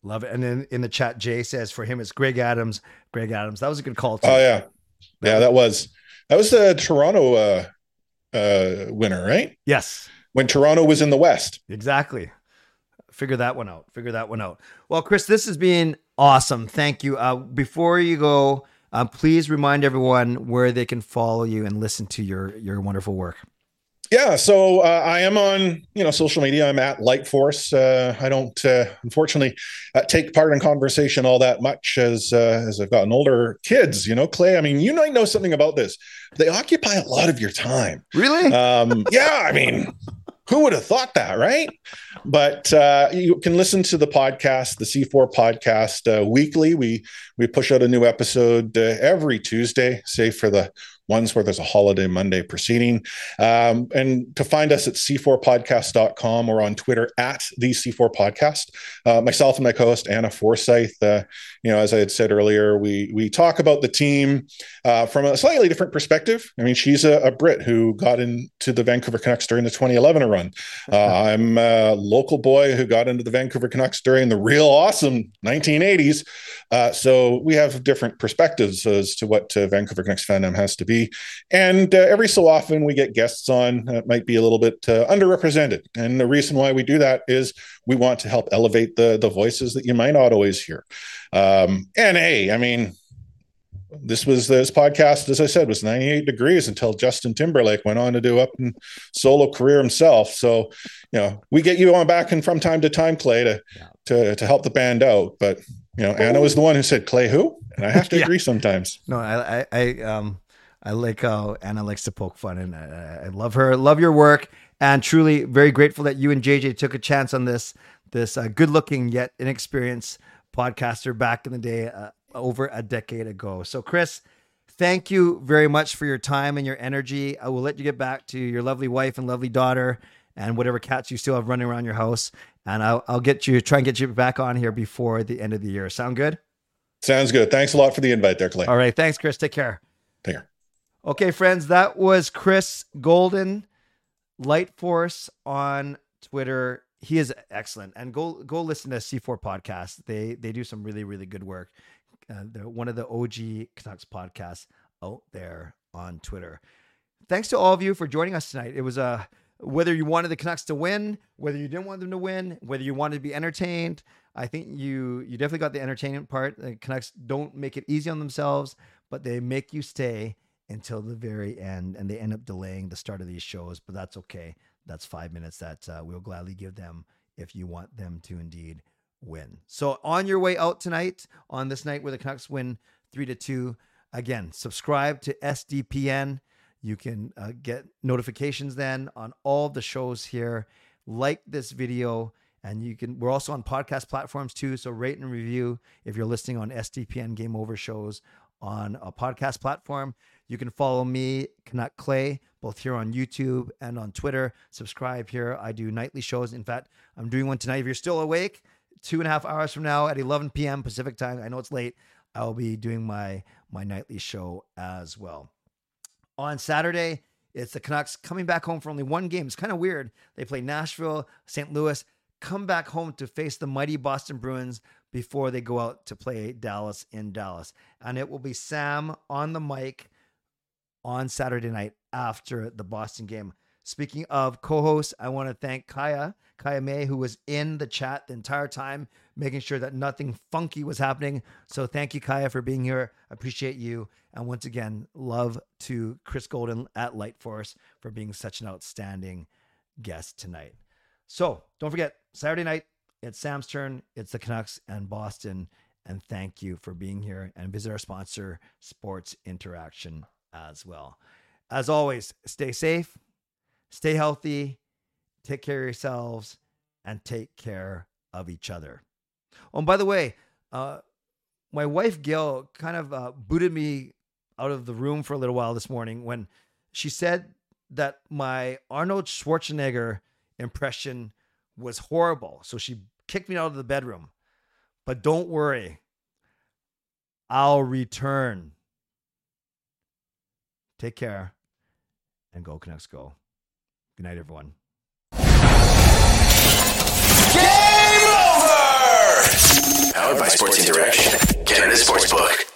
Love it. And then in the chat, Jay says for him it's Greg Adams. Greg Adams. That was a good call too. Oh yeah, yeah. That was that was the Toronto uh, uh, winner, right? Yes. When Toronto was in the West. Exactly. Figure that one out. Figure that one out. Well, Chris, this has been awesome. Thank you. Uh, before you go, uh, please remind everyone where they can follow you and listen to your your wonderful work. Yeah, so uh, I am on you know social media. I'm at Lightforce. Uh, I don't uh, unfortunately uh, take part in conversation all that much as uh, as I've gotten older. Kids, you know, Clay. I mean, you might know something about this. They occupy a lot of your time. Really? Um, yeah. I mean, who would have thought that, right? But uh, you can listen to the podcast, the C4 podcast, weekly. We we push out a new episode every Tuesday, save for the ones where there's a holiday Monday proceeding. Um, and to find us at c4podcast.com or on Twitter at the C4 Podcast. Uh, myself and my co-host Anna Forsyth, uh, you know, as I had said earlier, we we talk about the team uh, from a slightly different perspective. I mean, she's a, a, Brit who got into the Vancouver Canucks during the 2011 run. Uh, I'm a local boy who got into the Vancouver Canucks during the real awesome 1980s. Uh, so we have different perspectives as to what uh, Vancouver Canucks fandom has to be. And uh, every so often we get guests on that might be a little bit uh, underrepresented. And the reason why we do that is we want to help elevate the, the voices that you might not always hear. Um, and hey, I mean, this was this podcast, as I said, was 98 degrees until Justin Timberlake went on to do up and solo career himself. So, you know, we get you on back and from time to time, Clay, to yeah. to to help the band out. But you know, Anna was the one who said, Clay who? And I have to yeah. agree sometimes. No, I, I, I um I like how Anna likes to poke fun, and I, I love her. Love your work, and truly very grateful that you and JJ took a chance on this this uh, good-looking yet inexperienced podcaster back in the day, uh, over a decade ago. So, Chris, thank you very much for your time and your energy. I will let you get back to your lovely wife and lovely daughter and whatever cats you still have running around your house. And I'll, I'll get you, try and get you back on here before the end of the year. Sound good? Sounds good. Thanks a lot for the invite there, Clay. All right. Thanks, Chris. Take care. Take care. Okay, friends, that was Chris Golden, Light Force on Twitter. He is excellent, and go go listen to C4 podcast. They they do some really really good work. Uh, they're one of the OG Canucks podcasts out there on Twitter. Thanks to all of you for joining us tonight. It was a uh, whether you wanted the Canucks to win, whether you didn't want them to win, whether you wanted to be entertained. I think you you definitely got the entertainment part. The Canucks don't make it easy on themselves, but they make you stay until the very end, and they end up delaying the start of these shows, but that's okay. That's five minutes that uh, we'll gladly give them if you want them to indeed win. So on your way out tonight, on this night where the Canucks win three to two, again, subscribe to SDPN. You can uh, get notifications then on all the shows here. Like this video, and you can. We're also on podcast platforms too. So rate and review if you're listening on SDPN Game Over shows on a podcast platform. You can follow me, Canuck Clay, both here on YouTube and on Twitter. Subscribe here. I do nightly shows. In fact, I'm doing one tonight. If you're still awake, two and a half hours from now at 11 p.m. Pacific time, I know it's late. I'll be doing my my nightly show as well. On Saturday, it's the Canucks coming back home for only one game. It's kind of weird. They play Nashville, St. Louis, come back home to face the mighty Boston Bruins before they go out to play Dallas in Dallas. And it will be Sam on the mic on Saturday night after the Boston game. Speaking of co-hosts, I want to thank Kaya, Kaya May, who was in the chat the entire time, making sure that nothing funky was happening. So thank you, Kaya, for being here. Appreciate you. And once again, love to Chris Golden at Light Force for being such an outstanding guest tonight. So don't forget, Saturday night, it's Sam's turn. It's the Canucks and Boston And thank you for being here and visit our sponsor, Sports Interaction, as well. As always, stay safe, stay healthy, take care of yourselves, and take care of each other. Oh, and by the way, uh, my wife Gail kind of uh, booted me out of the room for a little while this morning when she said that my Arnold Schwarzenegger impression was horrible. So she kicked me out of the bedroom. But don't worry, I'll return. Take care and go Canucks go. Good night, everyone. Game over! Powered by Sports Interaction, Canada Sportsbook.